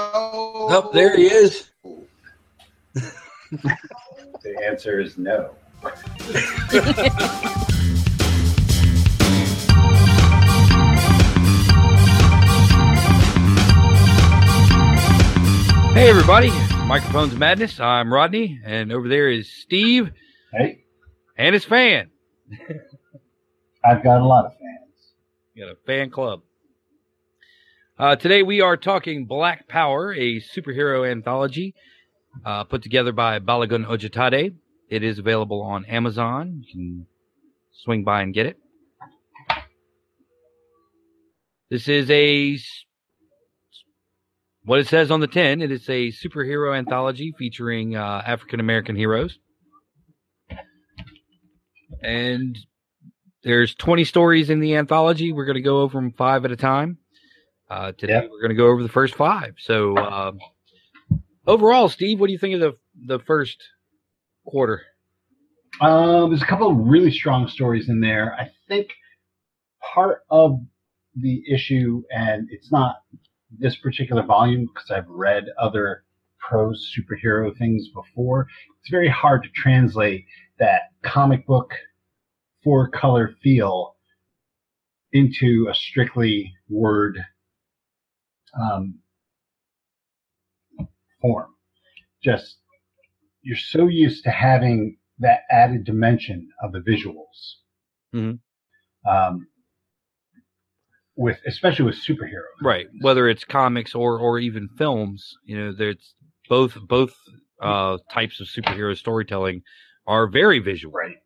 Oh, there he is. the answer is no. Hey, everybody. Microphones Madness. I'm Rodney, and over there is Steve. Hey. And his fan. I've got a lot of fans. You got a fan club. Uh, today we are talking Black Power, a superhero anthology uh, put together by Balogun Ojetade. It is available on Amazon. You can swing by and get it. This is a what it says on the tin. It is a superhero anthology featuring uh, African American heroes, and there's 20 stories in the anthology. We're going to go over them five at a time. Uh, today yep. we're going to go over the first five. So uh, overall, Steve, what do you think of the the first quarter? Um, there's a couple of really strong stories in there. I think part of the issue, and it's not this particular volume because I've read other prose superhero things before. It's very hard to translate that comic book four color feel into a strictly word um, form. Just you're so used to having that added dimension of the visuals. Mm-hmm. Um, with especially with superheroes, right? Whether it's comics or or even films, you know, there's both both uh, types of superhero storytelling are very visual, right?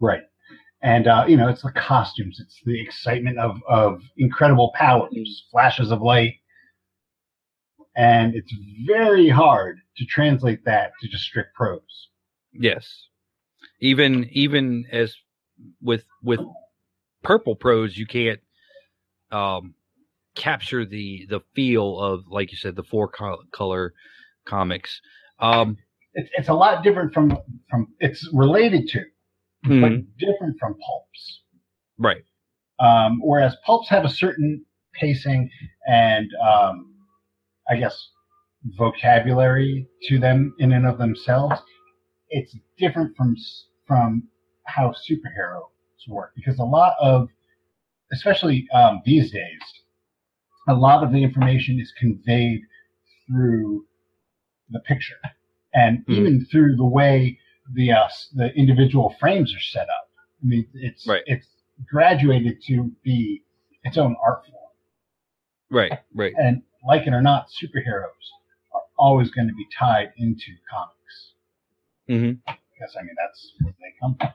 Right, and uh, you know, it's the costumes, it's the excitement of of incredible powers, flashes of light, and it's very hard to translate that to just strict prose. Yes, even even as with with purple prose, you can't um, capture the the feel of, like you said, the four color comics. Um, it's, it's a lot different from from it's related to, mm-hmm. but different from pulps. Right. Um, whereas pulps have a certain pacing and um, I guess vocabulary to them in and of themselves. It's different from from how superheroes work because a lot of especially um, these days, a lot of the information is conveyed through the picture, and mm-hmm. even through the way the uh, the individual frames are set up. I mean, it's right. it's graduated to be its own art form. Right, right. And like it or not, superheroes are always going to be tied into comics. Mm-hmm. Because I mean, that's where they come from.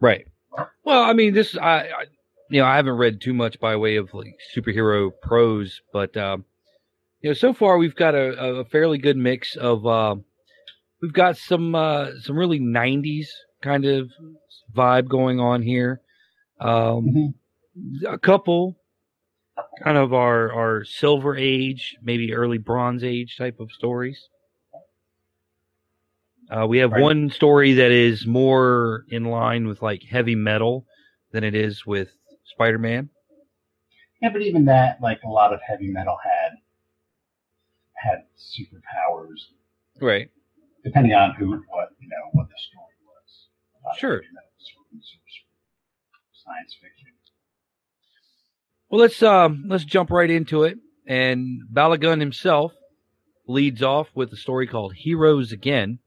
Right. Well, I mean, this I, I you know, I haven't read too much by way of like superhero prose, but um, you know, so far we've got a, a fairly good mix of. Uh, we've got some uh, some really '90s kind of vibe going on here. Um, mm-hmm. A couple kind of our our Silver Age, maybe early Bronze Age type of stories. Uh, we have right. one story that is more in line with like heavy metal than it is with Spider Man. Yeah, but even that, like a lot of heavy metal had had superpowers. Right. Depending on who, what you know, what the story was. Sure. Science fiction. Well, let's um let's jump right into it. And Balogun himself leads off with a story called Heroes Again.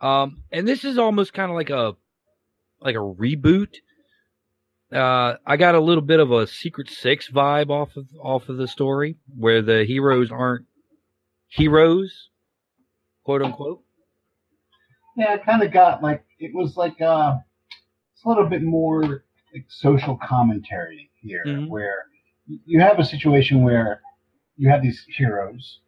Um, and this is almost kind of like a like a reboot uh, I got a little bit of a Secret Six vibe off of off of the story, where the heroes aren't heroes, quote unquote. Yeah, it kind of got like it was like uh, it's a little bit more like social commentary here, mm-hmm. where you have a situation where you have these heroes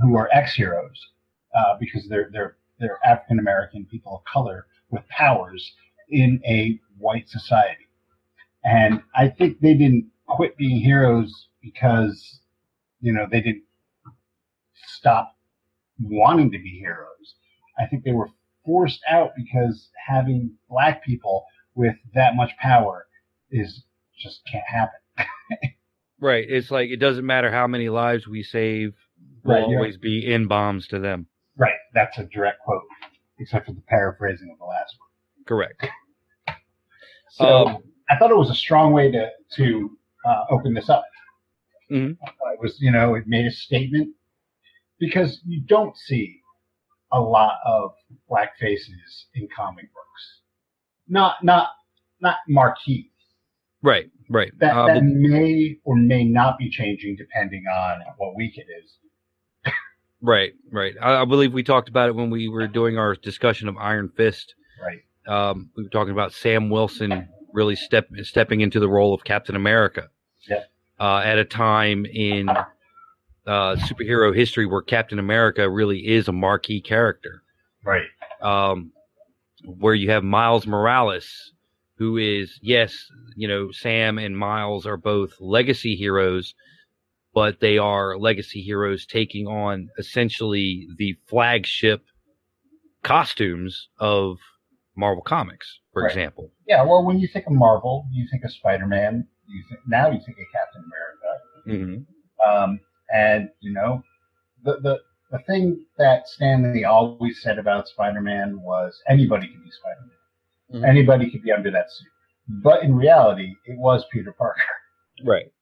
who are ex-heroes uh, because they're they're they're African American people of color with powers in a white society and I think they didn't quit being heroes because, you know, they didn't stop wanting to be heroes. I think they were forced out because having black people with that much power is just can't happen. Right. It's like it doesn't matter how many lives we save, we'll Right, always be in bombs to them. Right. That's a direct quote, except for the paraphrasing of the last one. Correct. So Um, I thought it was a strong way to to uh, open this up. Mhm. Uh, It was, you know, it made a statement because you don't see a lot of black faces in comic books. Not not not marquee. Right. Right. That Uh, that may or may not be changing depending on what week it is. right. Right. I, I believe we talked about it when we were doing our discussion of Iron Fist. Right. Um, we were talking about Sam Wilson really step stepping into the role of Captain America. Yeah. Uh, at a time in uh, superhero history where Captain America really is a marquee character. Right. um, where you have Miles Morales, who is yes, you know, Sam and Miles are both legacy heroes, but they are legacy heroes taking on essentially the flagship costumes of Marvel Comics, for Right. example. Yeah. Well, when you think of Marvel, you think of Spider Man. You think now you think of Captain America. Mm-hmm. Um, and you know, the the the thing that Stan Lee always said about Spider-Man was anybody could be Spider-Man. Mhm. Anybody could be under that suit. But in reality, it was Peter Parker. Right.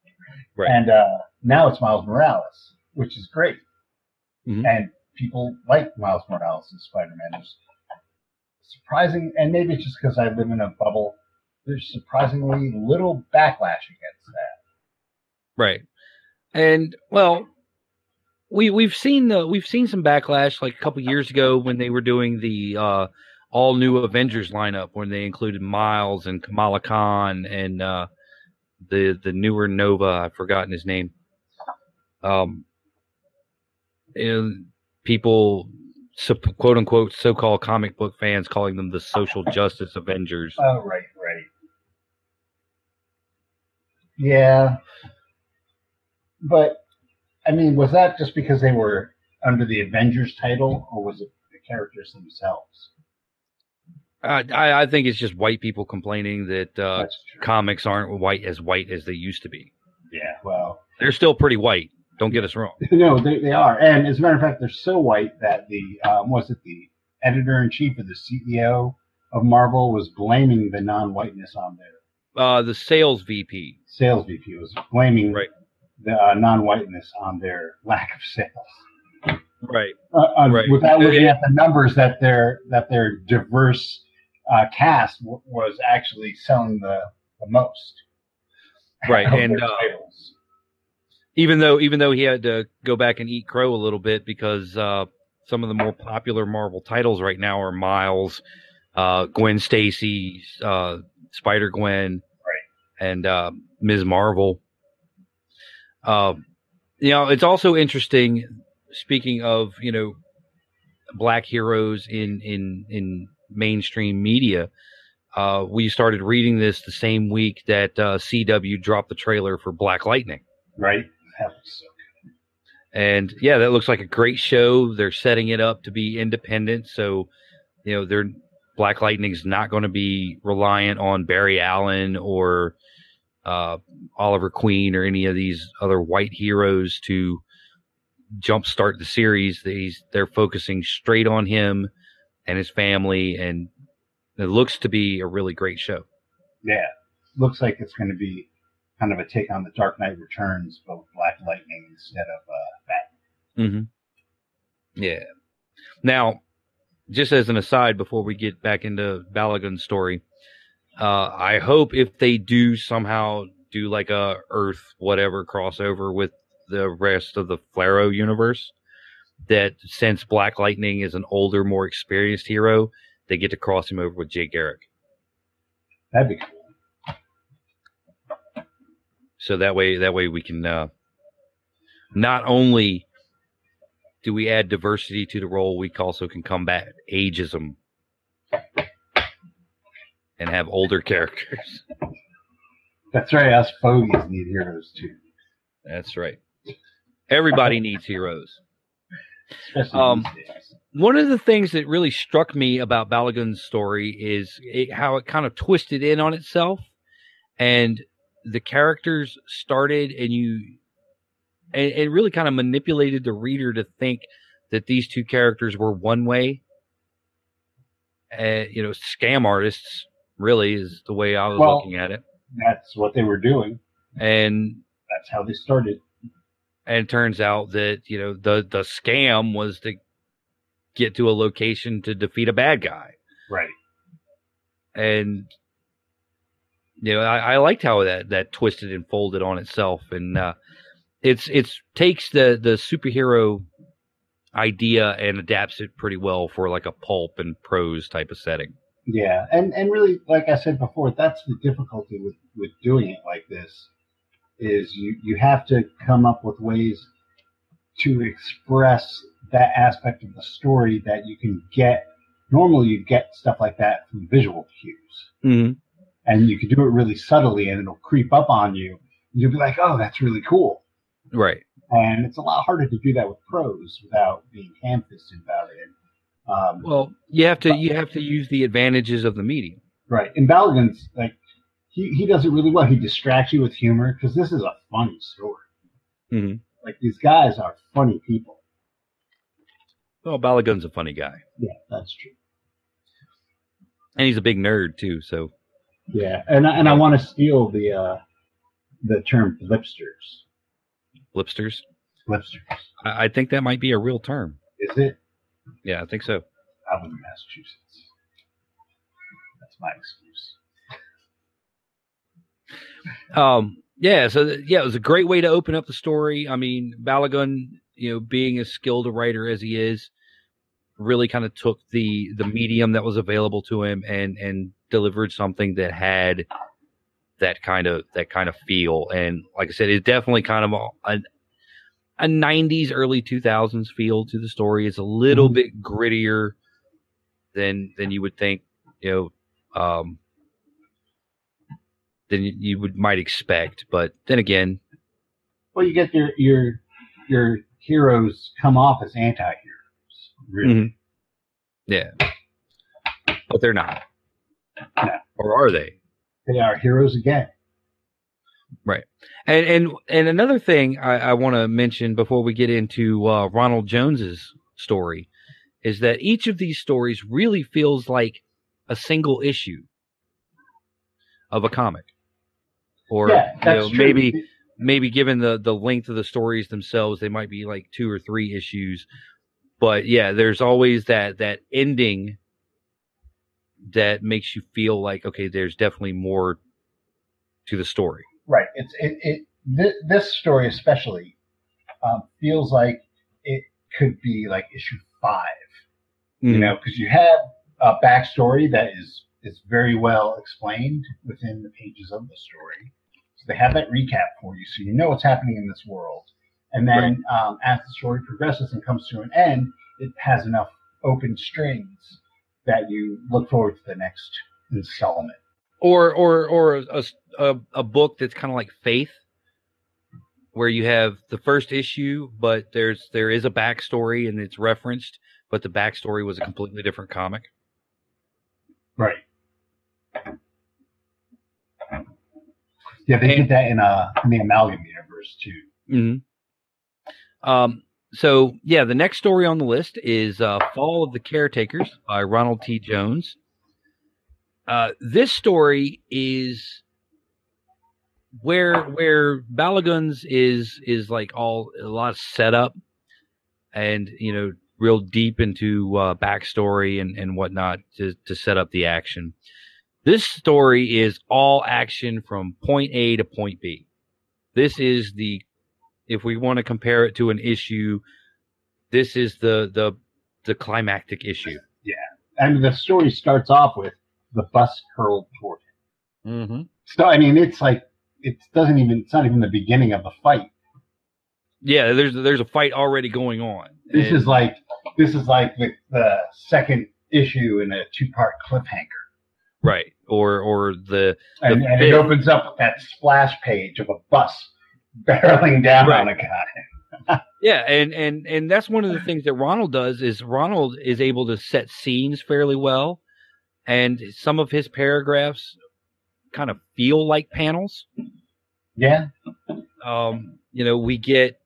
Right. And uh, now it's Miles Morales, which is great. Mhm. And people like Miles Morales as Spider-Man. There's surprising, and maybe it's just because I live in a bubble. There's surprisingly little backlash against that. Right. And well, we we've seen the we've seen some backlash like a couple years ago when they were doing the uh all new Avengers lineup when they included Miles and Kamala Khan and uh the the newer Nova, I've forgotten his name. Um and people sup- quote unquote so-called comic book fans calling them the social justice Avengers. Oh, right, right. Yeah. But, I mean, was that just because they were under the Avengers title, or was it the characters themselves? I I, I think it's just white people complaining that uh comics aren't white as white as they used to be. Yeah, well, They're still pretty white. Don't get us wrong. no, they, they are. And as a matter of fact, they're so white that the, um, was it the editor in chief or the CEO of Marvel was blaming the non whiteness on their Uh, the sales VP. sales VP, was blaming Right. The uh, non whiteness on their lack of sales. Right. uh, uh, Right. without looking at the numbers that their that their diverse uh, cast w- was actually selling the, the most. Right, and, uh. Even though even though he had to go back and eat crow a little bit because uh, some of the more popular Marvel titles right now are Miles, uh, Gwen Stacy, uh, Spider Gwen, Right. and uh, Ms. Marvel. Uh, you know, it's also interesting. Speaking of you know, black heroes in in in mainstream media. Uh, we started reading this the same week that uh, CW dropped the trailer for Black Lightning. right? That was so And yeah, that looks like a great show. They're setting it up to be independent, so you know, they're Black Lightning's not going to be reliant on Barry Allen or uh, Oliver Queen or any of these other white heroes to jumpstart the series. These they're focusing straight on him and his family, and it looks to be a really great show. Yeah, looks like it's going to be kind of a take on the Dark Knight Returns, but with Black Lightning instead of uh, Bat. Mm-hmm. Yeah. Now, just as an aside, before we get back into Balogun's story, uh, I hope if they do somehow do like a Earth whatever crossover with the rest of the Flarrow universe, that since Black Lightning is an older, more experienced hero, they get to cross him over with Jay Garrick. That'd be cool. So that way, that way we can uh, not only do we add diversity to the role, we also can combat ageism and have older characters. That's right. Us fogies need heroes too, That's right. Everybody needs heroes. Um. One of the things that really struck me about Balogun's story is it, how it kind of twisted in on itself, and the characters started and you and it really kind of manipulated the reader to think that these two characters were one way. Uh, you know, scam artists really is the way I was well, looking at it. That's what they were doing, and that's how they started. And it turns out that you know the the scam was to get to a location to defeat a bad guy, right? And you know, I, I liked how that that twisted and folded on itself, and uh, it's it's takes the the superhero idea and adapts it pretty well for like a pulp and prose type of setting. Yeah, and and really, like I said before, that's the difficulty with with doing it like this is you you have to come up with ways to express that aspect of the story that you can get. Normally, you get stuff like that from visual cues, mm-hmm. and you can do it really subtly, and it'll creep up on you. You'll be like, "Oh, that's really cool." Right. And it's a lot harder to do that with prose without being ham-fisted about it. Um, well, you have to but, you have to use the advantages of the medium. Right. And Balogun's like he, he does it really well. He distracts you with humor because this is a funny story. Mm-hmm. Like these guys are funny people. Well, Balogun's a funny guy. Yeah, that's true. And he's a big nerd too. So. Yeah, and and I want to steal the uh, the term blipsters. Blipsters. Blipsters. I, I think that might be a real term. Is it? Yeah, I think so. I live in Massachusetts. That's my excuse. Um, yeah, so yeah, it was a great way to open up the story. I mean, Balogun, you know, being as skilled a writer as he is, really kind of took the the medium that was available to him and and delivered something that had that kind of that kind of feel. And like I said, it's definitely kind of a, a, a 90s, early 2000s feel to the story. It's a little mm-hmm. bit grittier than than you would think, you know, um, than you would might expect. But then again, well, you get your your your heroes come off as anti-heroes, really. Mm-hmm. Yeah, but they're not. No. Or are they? They are heroes again. Right. And and and another thing I, I want to mention before we get into uh, Ronald Jones's story is that each of these stories really feels like a single issue of a comic or yeah, you know, maybe maybe given the the length of the stories themselves, they might be like two or three issues. But yeah, there's always that that ending that makes you feel like okay, there's definitely more to the story. Right. It's it, it th- this story especially um, feels like it could be like issue 5 mm-hmm. You know, because you have a backstory that is is very well explained within the pages of the story. So they have that recap for you, so you know what's happening in this world. And then right. um, as the story progresses and comes to an end, it has enough open strings that you look forward to the next installment. Or or or a a, a book that's kind of like Faith, where you have the first issue, but there's there is a backstory and it's referenced, but the backstory was a completely different comic. Right. Yeah, they and, did that in uh in the Amalgam universe too. Mm-hmm. Um. So yeah, the next story on the list is uh, "Fall of the Caretakers" by Ronald T. Jones. Uh, this story is where where Balogun's is is like all a lot of setup and you know real deep into uh, backstory and and whatnot to to set up the action. This story is all action from point A to point B. This is the if we want to compare it to an issue, this is the the the climactic issue. Yeah, and the story starts off with the bus hurled toward him. Mm-hmm. So I mean, it's like it doesn't even it's not even the beginning of the fight. Yeah, there's there's a fight already going on. This and, is like this is like the, the second issue in a two part cliffhanger. Right. Or or the, the and, and it opens up with that splash page of a bus barreling down right. on a guy. yeah, and and and that's one of the things that Ronald does is Ronald is able to set scenes fairly well, and some of his paragraphs kind of feel like panels Yeah. Um, you know, we get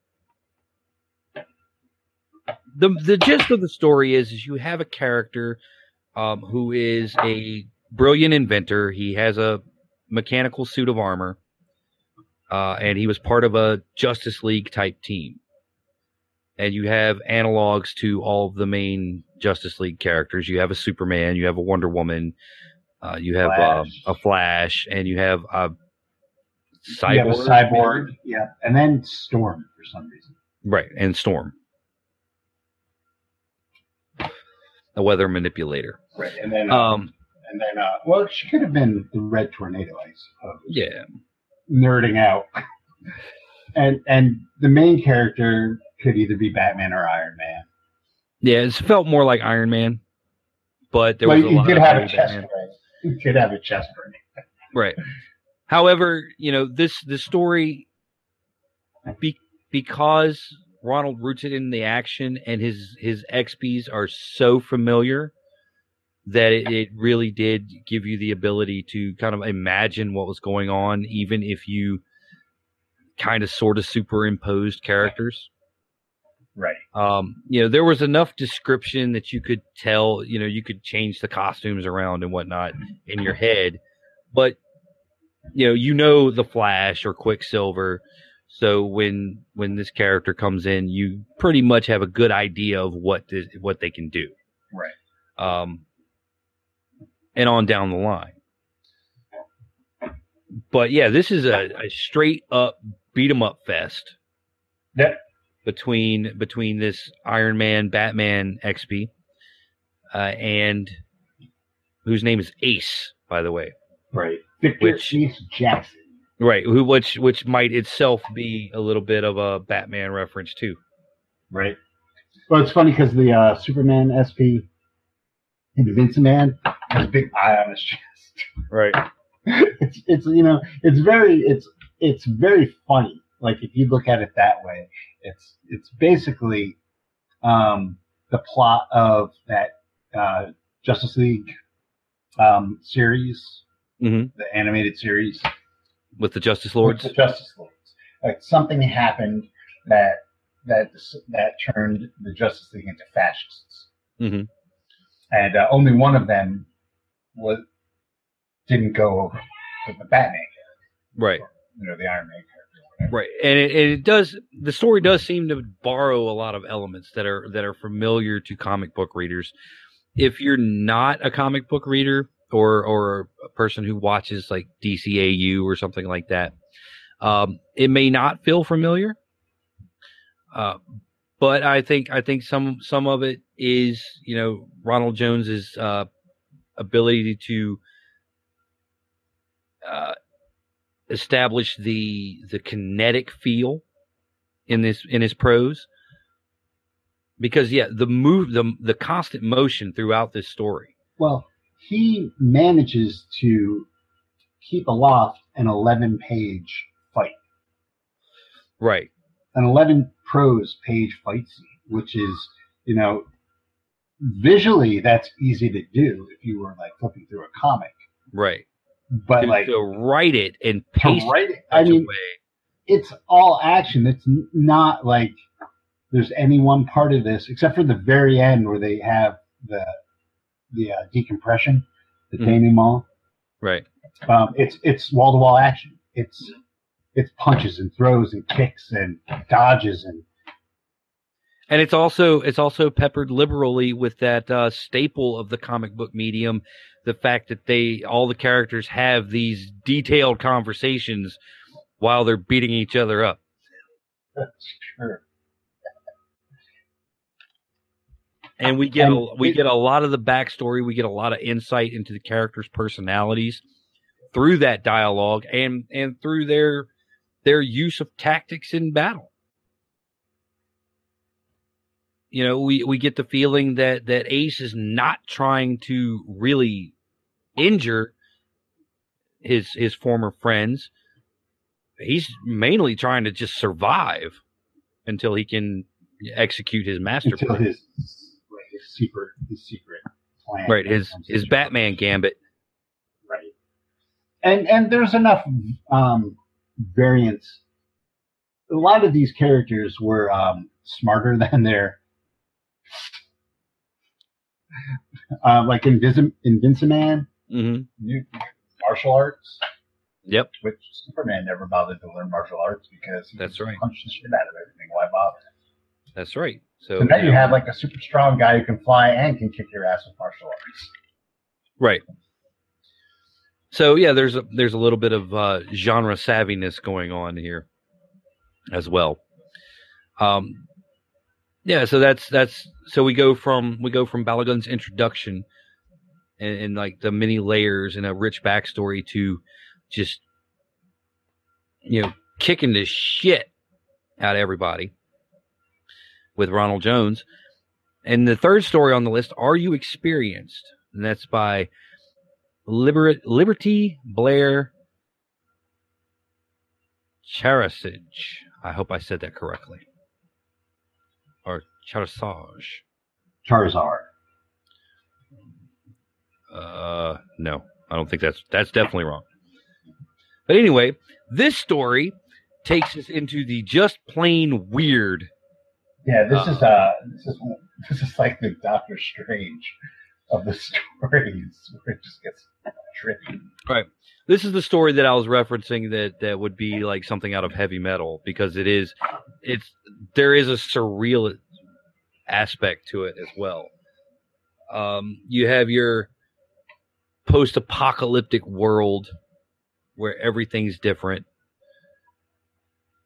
the the gist of the story is is you have a character um, who is a brilliant inventor. He has a mechanical suit of armor, uh, and he was part of a Justice League type team. And you have analogs to all of the main Justice League characters. You have a Superman, you have a Wonder Woman, uh, you have uh, a Flash, and you have a cyborg. You have a cyborg, yeah, and then Storm for some reason. Right, and Storm. a weather manipulator. Right, and then uh, um, and then uh, well, she could have been the Red Tornado, I suppose. Yeah, nerding out, and and the main character could either be Batman or Iron Man. Yeah, it felt more like Iron Man, but there well, was a you could have a chest Batman. You could have a chest burning. right. However, you know this the story be, because Ronald roots it in the action, and his his expies are so familiar that it, it, really did give you the ability to kind of imagine what was going on, even if you kind of sort of superimposed characters. Right. Um, you know, there was enough description that you could tell, you know, you could change the costumes around and whatnot in your head, but you know, you know the Flash or Quicksilver so when when this character comes in, you pretty much have a good idea of what this, what they can do. Right. Um, and on down the line. But yeah, this is a, a straight up beat 'em up fest. Yeah. Between between this Iron Man, Batman expy, uh, and whose name is Ace, by the way. Right. Victor which, Ace Jackson. Right, who which which might itself be a little bit of a Batman reference too. Right. Well, it's funny because the uh, Superman expy in the Invinciman has a big eye on his chest. Right. it's it's you know it's very it's it's very funny. Like if you look at it that way, it's it's basically um, the plot of that uh, Justice League um, series, mm-hmm. the animated series with the Justice Lords. With the Justice Lords. Like something happened that that that turned the Justice League into fascists, mm-hmm. and uh, only one of them was didn't go over to the Batman right? you know, the Iron Man character. Right, and it, and it does. The story does seem to borrow a lot of elements that are that are familiar to comic book readers. If you're not a comic book reader, or or a person who watches like DCAU or something like that, um, it may not feel familiar. Uh, but I think I think some some of it is you know Ronald Jones's uh, ability to uh, establish the the kinetic feel in this in his prose because yeah the move the the constant motion throughout this story well he manages to keep aloft an 11 page fight. Right. An 11 prose page fight scene, which is, you know, visually that's easy to do if you were like flipping through a comic. Right. But to, like to write it and paste write it, I mean, it's all action. It's not like there's any one part of this except for the very end where they have the the uh, decompression, the mm-hmm. denouement. Right. Um, it's it's wall to wall action. It's it's punches and throws and kicks and dodges and and it's also it's also peppered liberally with that uh, staple of the comic book medium, the fact that they all the characters have these detailed conversations while they're beating each other up. That's true. and we get a, we get a lot of the backstory. We get a lot of insight into the characters' personalities through that dialogue and and through their their use of tactics in battle. You know, we we get the feeling that that Ace is not trying to really injure his his former friends. He's mainly trying to just survive until he can execute his master plan. His his secret his secret plan. Right, his his Batman gambit. Right. And and there's enough um, variants. A lot of these characters were um, smarter than their uh, like Invis- Invinciman, mm-hmm. martial arts. Yep. Which Superman never bothered to learn martial arts because he that's right. Punched the shit out of everything. Why bother? That's right. So, so now you have like a super strong guy who can fly and can kick your ass with martial arts. Right. So yeah, there's a there's a little bit of uh, genre savviness going on here as well. Um, yeah, so that's that's so we go from we go from Balogun's introduction and, and like the many layers and a rich backstory to just you know kicking the shit out of everybody with Ronald Jones. And the third story on the list, Are You Experienced? And that's by Liber- Liberty Blair Charasage. I hope I said that correctly. Or Charsage. Charizard. Uh, no, I don't think that's that's definitely wrong. But anyway, this story takes us into the just plain weird. Yeah, this uh, is uh, this is this is like the Doctor Strange of the stories, where it just gets tricky. Right. This is the story that I was referencing that that would be like something out of heavy metal because it is, it's there is a surreal aspect to it as well. Um, you have your post-apocalyptic world where everything's different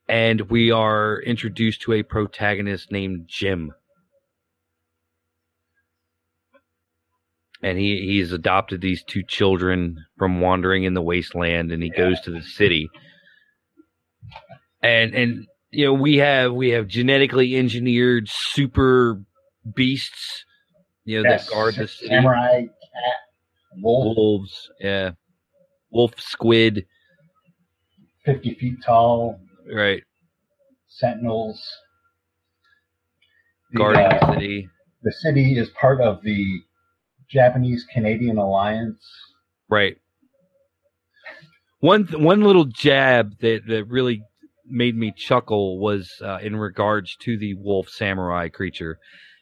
and we are introduced to a protagonist named Jim. And he, he's adopted these two children from wandering in the wasteland and he goes to the city. And and you know, we have we have genetically engineered super beasts, you know, yes. that guard the city. Samurai, cat, wolf. wolves, yeah. Wolf squid. Fifty feet tall. Right. Sentinels. Guarding the, uh, the city. The city is part of the Japanese Canadian alliance. Right. One one little jab that that really made me chuckle was uh, in regards to the wolf samurai creature,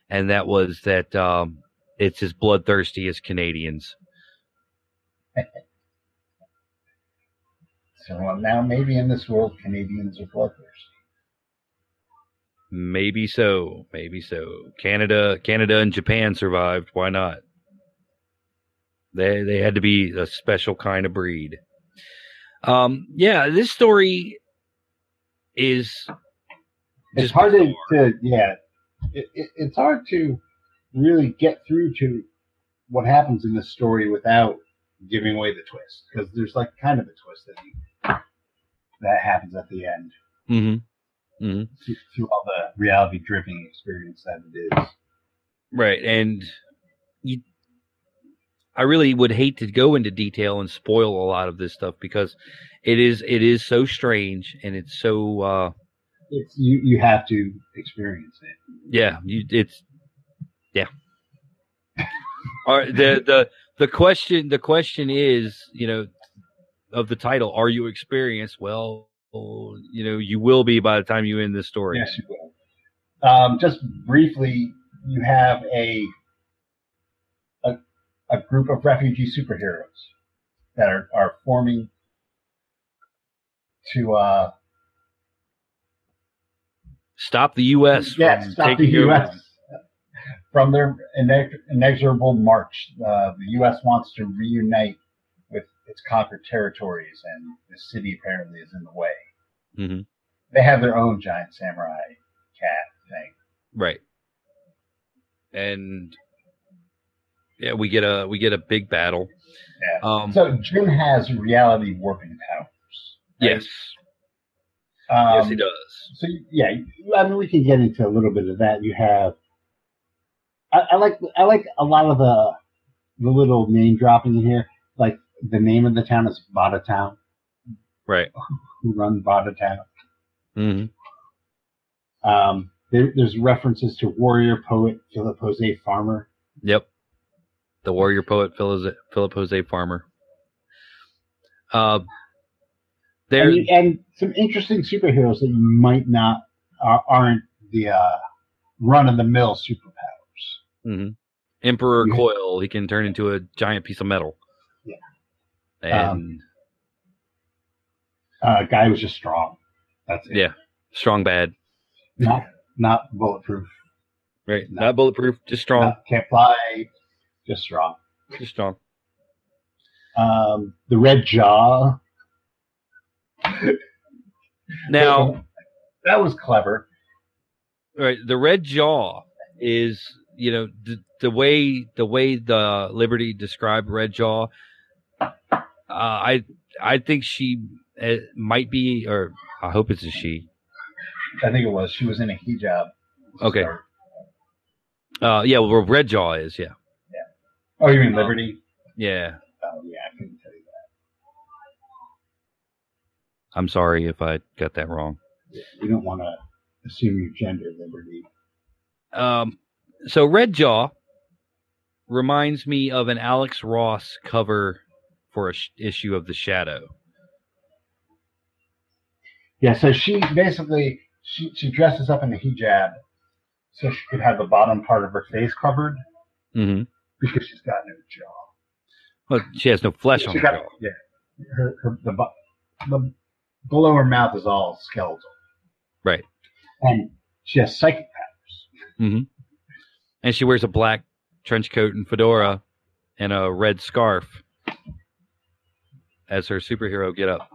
and that was that um, it's as bloodthirsty as Canadians. so now maybe in this world Canadians are bloodthirsty. Maybe so. Maybe so. Canada, Canada, and Japan survived. Why not? They they had to be a special kind of breed. Um, yeah, this story is. It's hard to, to, yeah. It, it, it's hard to really get through to what happens in this story without giving away the twist because there's like kind of a twist that you, that happens at the end. Mm-hmm. Mm-hmm. Through, through all the reality driven experience that it is. Right, and you I really would hate to go into detail and spoil a lot of this stuff because it is it is so strange and it's so uh it's you you have to experience it. Yeah, you it's yeah. All right, the the the question the question is, you know, of the title, are you experienced? Well, you know, you will be by the time you end this story. Yes, you will. Um, just briefly, you have a a group of refugee superheroes that are, are forming to uh, stop the U.S. Yes, stop the U.S. Over. from their inexorable march. Uh, the U.S. wants to reunite with its conquered territories, and the city apparently is in the way. Mm-hmm. They have their own giant samurai cat thing. Right. And yeah, we get a we get a big battle. Yeah. Um, so Jim has reality warping powers. Right? Yes. Um, yes, he does. So yeah, I mean, we can get into a little bit of that. You have, I, I like I like a lot of the the little name dropping in here. Like the name of the town is Bartertown. Right. Who run Bartertown? Mm-hmm. Um, there, there's references to warrior poet Philip Jose Farmer. Yep the warrior poet Philip Jose Farmer. Uh, there and, and, some interesting superheroes that you might not are, aren't the uh, run of the mill superpowers. Mm-hmm. Emperor yeah. Coil, he can turn into a giant piece of metal. Yeah, and um, uh, guy was just strong. That's it. Yeah, strong bad. Not not bulletproof. Right, not, not bulletproof, just strong. Not, can't fly, just strong. Just strong. Um, the red jaw. now, that was clever. Right, the red jaw is you know the, the way the way the Liberty described Red Jaw. Uh, I I think she uh, might be, or I hope it's a she. I think it was. She was in a hijab. Okay. Uh, yeah, well, Red Jaw is, yeah. Oh, you mean Liberty? Yeah. Oh, yeah, I couldn't tell you that. I'm sorry if I got that wrong. You don't want to assume your gender, Liberty. Um, so Red Jaw reminds me of an Alex Ross cover for a sh- issue of The Shadow. Yeah, so she basically she she dresses up in a hijab so she could have the bottom part of her face covered mm-hmm. Because she's got no jaw. Well, she has no flesh on her got, jaw. Yeah, her, her the, the below her mouth is all skeletal. Right. And she has psychic powers. Mm-hmm and she wears a black trench coat and fedora and a red scarf as her superhero get up.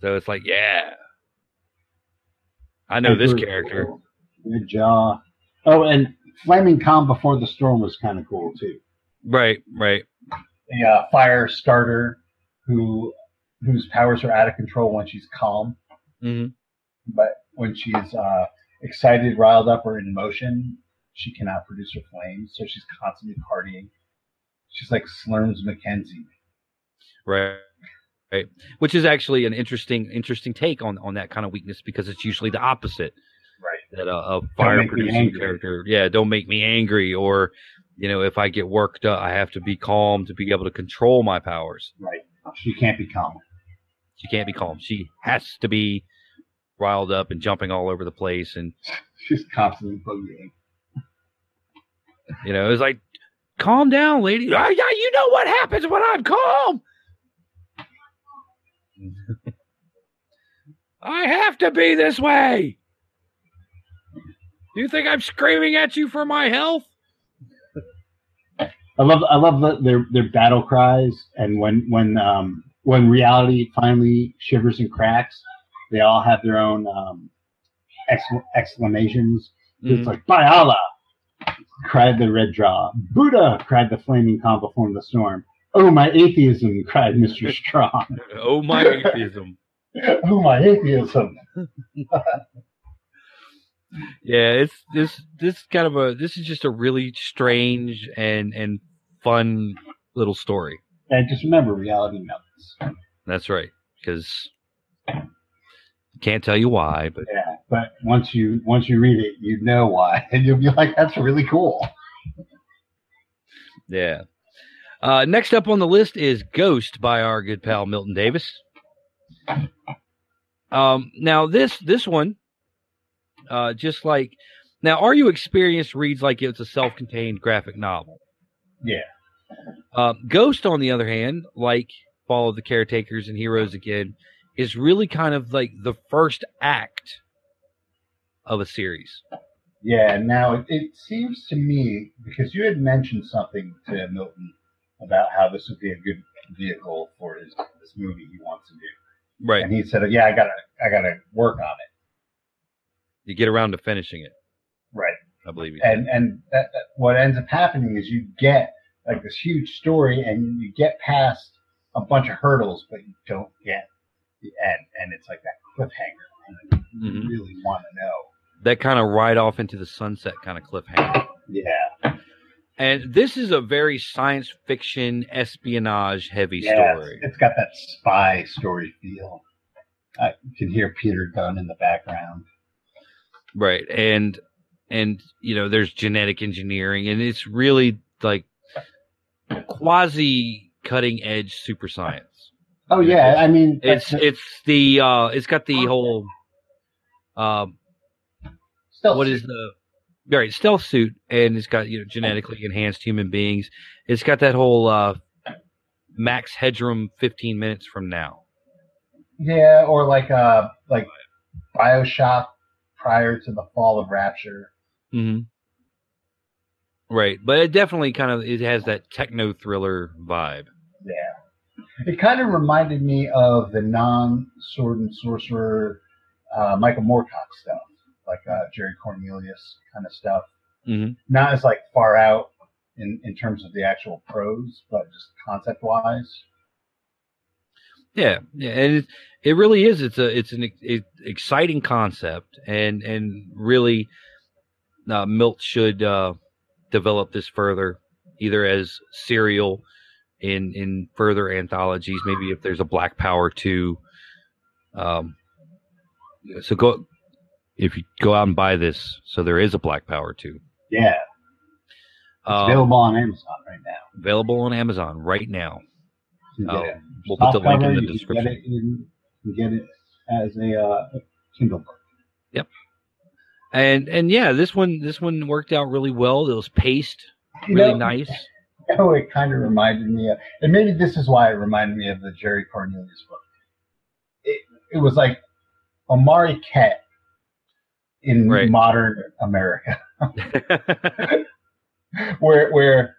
So it's like, yeah. I know this character. Good jaw. Oh, and Flaming Calm Before the Storm was kind of cool too. Right, right. A uh, fire starter who whose powers are out of control when she's calm, mm-hmm. but when she's uh, excited, riled up, or in motion, she cannot produce her flames, so she's constantly partying. She's like Slurms McKenzie. Right. Right. Which is actually an interesting interesting take on, on that kind of weakness because it's usually the opposite. That a, a fire producing character, yeah, don't make me angry, or you know, if I get worked up, I have to be calm to be able to control my powers. Right. She can't be calm. She can't be calm. She has to be riled up and jumping all over the place and she's constantly boogieing. You know, it's like, calm down, lady. Oh, yeah, you know what happens when I'm calm. I have to be this way. Do you think I'm screaming at you for my health? I love I love the, their their battle cries and when when um when reality finally shivers and cracks, they all have their own um, exclamations. Mm-hmm. It's like by Allah, cried the red jaw. Buddha, cried the flaming calm before the storm. Oh, my atheism, cried Mr. Strong. oh, my atheism. oh, my atheism. yeah, it's this this kind of a this is just a really strange and and fun little story. And just remember, reality melts. That's right, because can't tell you why, but yeah. But once you once you read it, you know why, and you'll be like, "That's really cool." Yeah. Uh, next up on the list is Ghost by our good pal Milton Davis. Um, now this this one, uh, just like now, Are You Experienced reads like it's a self-contained graphic novel. Yeah. Uh, Ghost, on the other hand, like Fall of the Caretakers and Heroes Again, is really kind of like the first act of a series. Yeah, now it, it, seems to me because you had mentioned something to Milton about how this would be a good vehicle for his this movie he wants to do. Right. And he said, "Yeah, I gotta, I gotta work on it." You get around to finishing it. Right. I believe you. And and that, that, what ends up happening is you get like this huge story, and you get past a bunch of hurdles, but you don't get the end, and it's like that cliffhanger, and you mm-hmm. really want to know. That kind of ride off into the sunset kind of cliffhanger. Yeah. And this is a very science fiction, espionage heavy yeah, story. It's, it's got that spy story feel. I can hear Peter Gunn in the background. Right. And and you know, there's genetic engineering and it's really like quasi cutting edge super science. Oh yeah, I mean it's it's the uh it's got the whole um stealth what is the right stealth suit and it's got you know genetically enhanced human beings. It's got that whole uh max headroom 15 minutes from now. yeah, or like uh like Bioshock prior to the fall of Rapture. hmm Right, but it definitely kind of it has that techno thriller vibe. Yeah, it kind of reminded me of the non sword and sorcerer uh, Michael Moorcock stuff, like uh, Jerry Cornelius kind of stuff. hmm Not as like far out in in terms of the actual prose, but just concept wise. Yeah, yeah, and it, it really is. It's a it's an ex- exciting concept, and and really, uh, Milt should uh, develop this further, either as serial in in further anthologies. Maybe if there's a Black Power two. Um, so go if you go out and buy this. So there is a Black Power two. Yeah, it's Um, available on Amazon right now. available on Amazon right now. You Oh, it. we'll put the link in the you description. Get it in, you get it as a uh, Kindle book. Yep. And and yeah, this one this one worked out really well. It was paced You really know, nice. You know, it kind of reminded me of, and maybe this is why it reminded me of the Jerry Cornelius book. It, it was like Omari Ket in Right. modern America, where where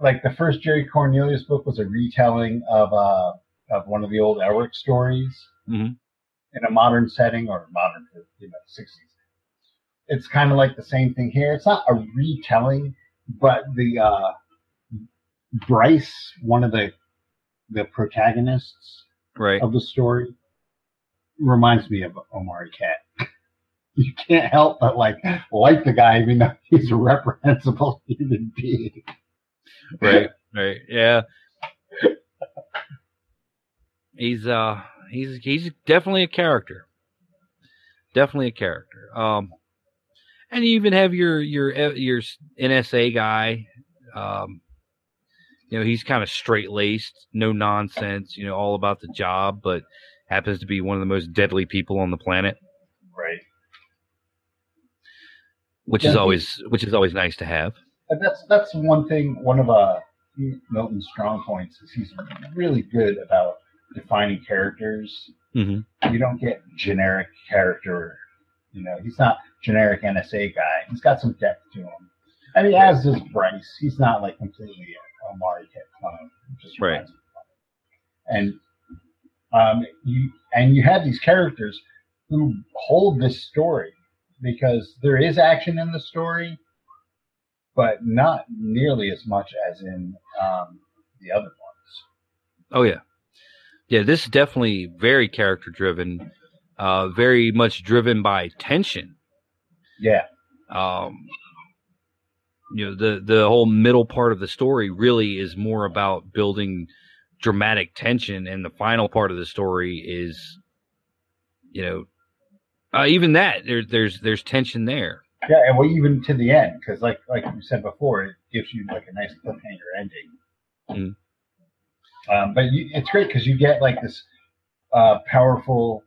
like the first Jerry Cornelius book was a retelling of uh of one of the old Elric stories Mhm. in a modern setting or modern you know sixties. It's kind of like the same thing here. It's not a retelling, but the uh Bryce, one of the the protagonists right. of the story, reminds me of Omari Cat. You can't help but like like the guy, even though he's a reprehensible human being. Right right yeah. He's uh he's he's definitely a character. Definitely a character. Um and you even have your your your nsa guy um you know he's kind of straight laced no nonsense you know all about the job but happens to be one of the most deadly people on the planet. Right. which Yeah, is always which is always nice to have And that's that's one thing. One of uh, Milton's strong points is he's really good about defining characters. hmm You don't get generic character. You know, he's not generic NSA guy. He's got some depth to him. I mean, as does Bryce. He's not like completely a Omari Cat clone. Just Right. reminds me of him. And um, you and you have these characters who hold this story because there is action in the story, but not nearly as much as in um, the other ones. Oh yeah, yeah. This is definitely very character driven, uh, very much driven by tension. Yeah, Um, you know, the the whole middle part of the story really is more about building dramatic tension, and the final part of the story is, you know, uh, even that there's there's there's tension there. Yeah, and well, even to the end, because like like you said before, it gives you like a nice cliffhanger ending. Mm. Um, but you, it's great because you get like this uh, powerful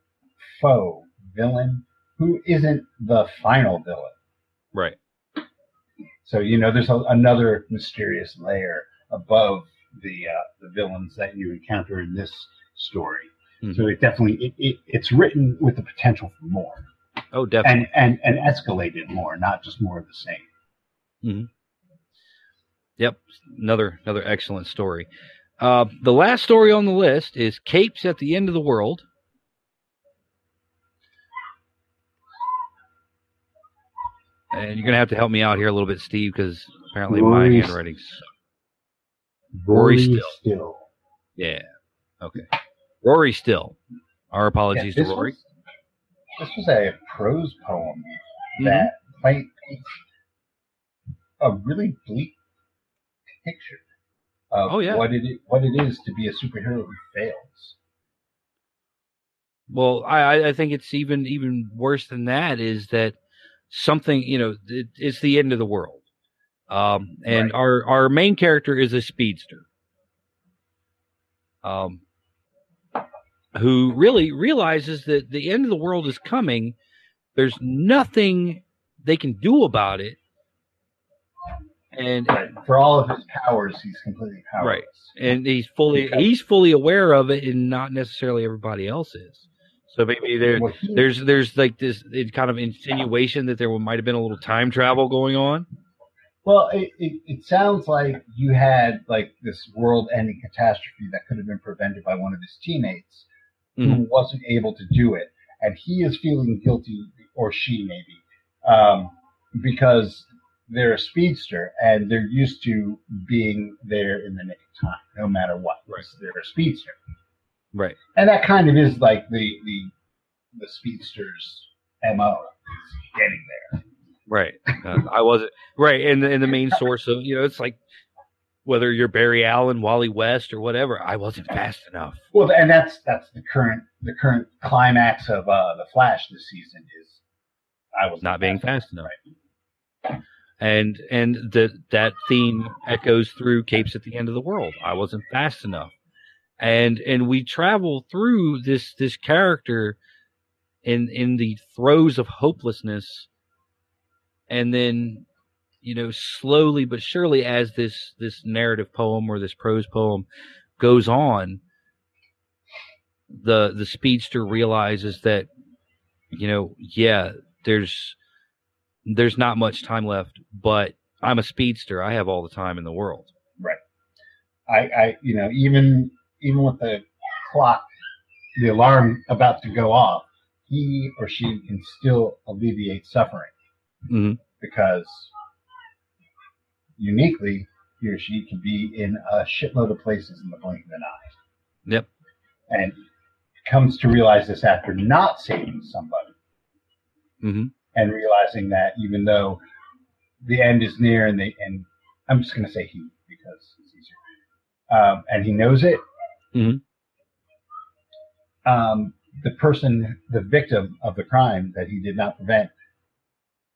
foe villain who isn't the final villain. Right. So you know, there's a, another mysterious layer above the uh, the villains that you encounter in this story. Mhm. So it definitely it, it, it's written with the potential for more Oh, definitely. and and and escalated more, not just more of the same. Mm-hmm. Yep, another another excellent story. Uh, the last story on the list is Capes at the End of the World. And you're gonna have to help me out here a little bit, Steve, because apparently my Rory- handwriting's Rory Still. Still. yeah. Okay, Rory Still. Our apologies Yeah, to this Rory. This was a prose poem Mhm. that paint- paints a really bleak picture of Oh, yeah. what it what it is to be a superhero who fails. Well, I, I- I think it's even even worse than that. Is that something you know? It, it's the end of the world, um, and Right. our our main character is a speedster. Um, who really realizes that the end of the world is coming. There's nothing they can do about it. And right. for all of his powers, he's completely powerless. Right. And he's fully he's fully aware of it, and not necessarily everybody else is. So maybe there, well, he, there's there's like this kind of insinuation that there might have been a little time travel going on. Well, it, it, it, sounds like you had like this world-ending catastrophe that could have been prevented by one of his teammates mm-hmm. who wasn't able to do it, and he is feeling guilty, or she maybe, um, because they're a speedster and they're used to being there in the nick of time, no matter what. Right. They're a speedster. Right. And that kind of is like the the the speedster's mo getting there. Right. Uh, I wasn't right. And the, and the main source of you know it's like whether you're Barry Allen, Wally West, or whatever, I wasn't fast enough. Well, and that's that's the current the current climax of uh, the Flash this season is I was not being fast enough. Right. And and the that theme echoes through Capes at the End of the World. I wasn't fast enough and and we travel through this this character in in the throes of hopelessness and then you know slowly but surely as this this narrative poem or this prose poem goes on the the speedster realizes that you know yeah there's there's not much time left but i'm a speedster. I have all the time in the world. Right. I i you know even even with the clock, the alarm about to go off, he or she can still alleviate suffering. Mm-hmm. because uniquely he or she can be in a shitload of places in the blink of an eye. Yep. And comes to realize this after not saving somebody mm-hmm. and realizing that even though the end is near and they and I'm just going to say he because it's easier. Um, and he knows it Mm-hmm. Um, the person, the victim of the crime that he did not prevent,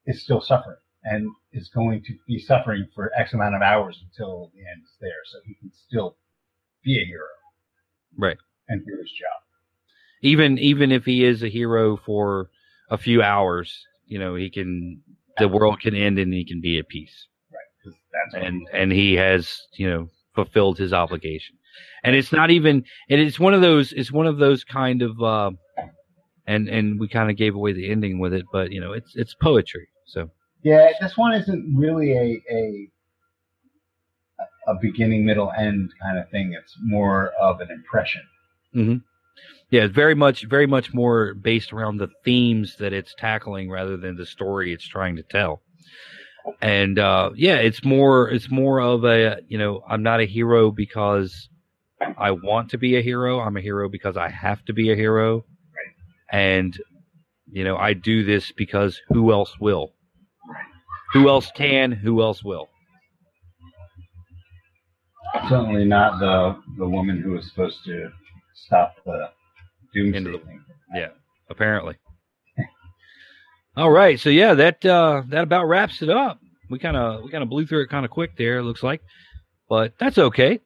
is still suffering and is going to be suffering for X amount of hours until the end is there, so he can still be a hero, right, and do his job. Even even if he is a hero for a few hours, you know, he can the world can end and he can be at peace. Right. and and he has you know fulfilled his obligation and it's not even and it's one of those it's one of those kind of uh and and we kind of gave away the ending with it but you know it's it's poetry so yeah this one isn't really a a a beginning middle end kind of thing it's more of an impression mm-hmm. yeah it's very much very much more based around the themes that it's tackling rather than the story it's trying to tell and uh yeah it's more it's more of a you know i'm not a hero because I want to be a hero. I'm a hero because I have to be a hero. Right. And, you know, I do this because who else will? Who else can? Who else will? Certainly not the the woman who was supposed to stop the doomsday the, thing. Yeah, apparently. All right, so yeah, that uh, that about wraps it up. We kind of we kind of blew through it kind of quick there. It looks like, but that's okay.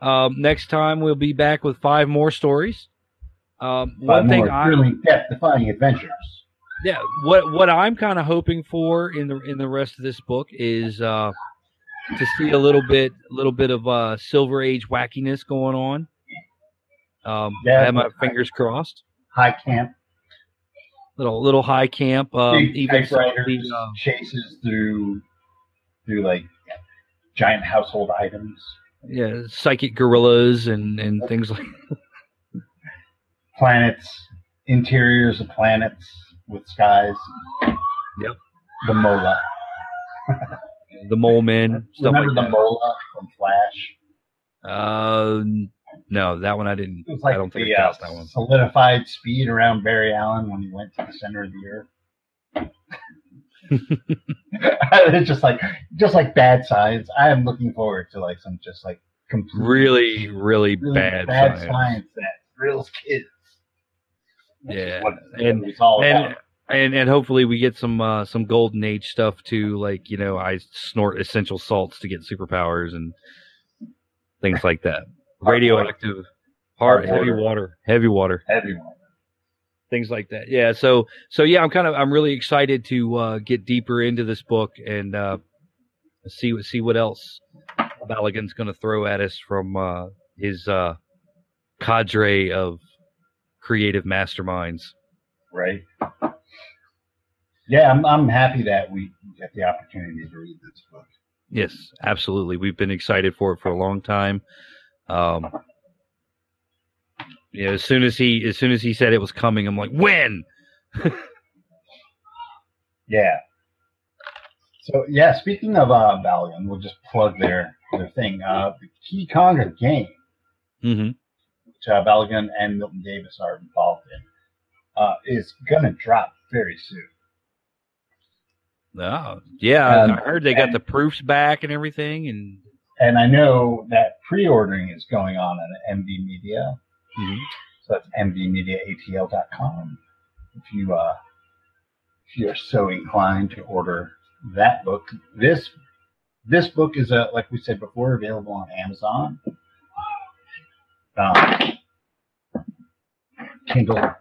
Um, next time we'll be back with five more stories. Um, one thing I really death-defying adventures. Yeah, what what I'm kind of hoping for in the in the rest of this book is uh, to see a little bit a little bit of uh, Silver Age wackiness going on. Um, yeah, I have my fingers crossed. High camp. Little little high camp. Um, even the, uh, chases through through like giant household items yeah, psychic gorillas and and things like planets, interiors of planets with skies. Yep. The Mola. the Mole Men. Stuff Remember like the that. Mola from Flash? Uh, no, that one I didn't. It was like I don't the, think I uh, that one. Solidified speed around Barry Allen when he went to the center of the earth. it's just like just like bad science. I am looking forward to like some just like completely really, really, really bad, bad science. science that thrills kids. Yeah, and and, and and hopefully we get some uh, some golden age stuff too. Like you know, I snort essential salts to get superpowers and things like that. Radioactive hard, hard heavy water, heavy water, heavy water, things like that. Yeah. So so yeah, I'm kind of I'm really excited to uh, get deeper into this book and uh, see what see what else Balogun's going to throw at us from uh, his uh, cadre of creative masterminds. Right. Yeah, I'm I'm happy that we get the opportunity to read this book. Yes, absolutely. We've been excited for it for a long time. Um, yeah, as soon as he as soon as he said it was coming, I'm like, when? yeah. So yeah, speaking of uh, Balogun, we'll just plug their their thing. Uh, the Ki-Khanga game, mm-hmm. Uh, Balogun and Milton Davis are involved in, uh, is gonna drop very soon. Oh, yeah, um, I heard they got and, the proofs back and everything, and and I know that pre-ordering is going on at MV Media. Mm-hmm. So that's mvmediaatl.com. If you uh, if you're so inclined to order that book, this this book is a like we said before available on Amazon, um, Kindle,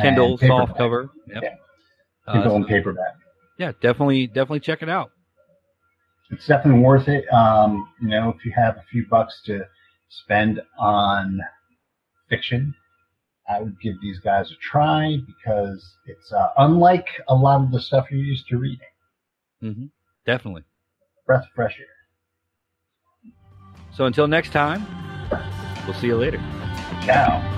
Kindle soft cover, yep. Yeah. Kindle uh, and paperback yeah, definitely, definitely check it out. It's definitely worth it. Um, you know, if you have a few bucks to spend on fiction, I would give these guys a try because it's uh, unlike a lot of the stuff you're used to reading. Mm-hmm. Definitely. Breath of fresh air. So until next time, we'll see you later. Ciao.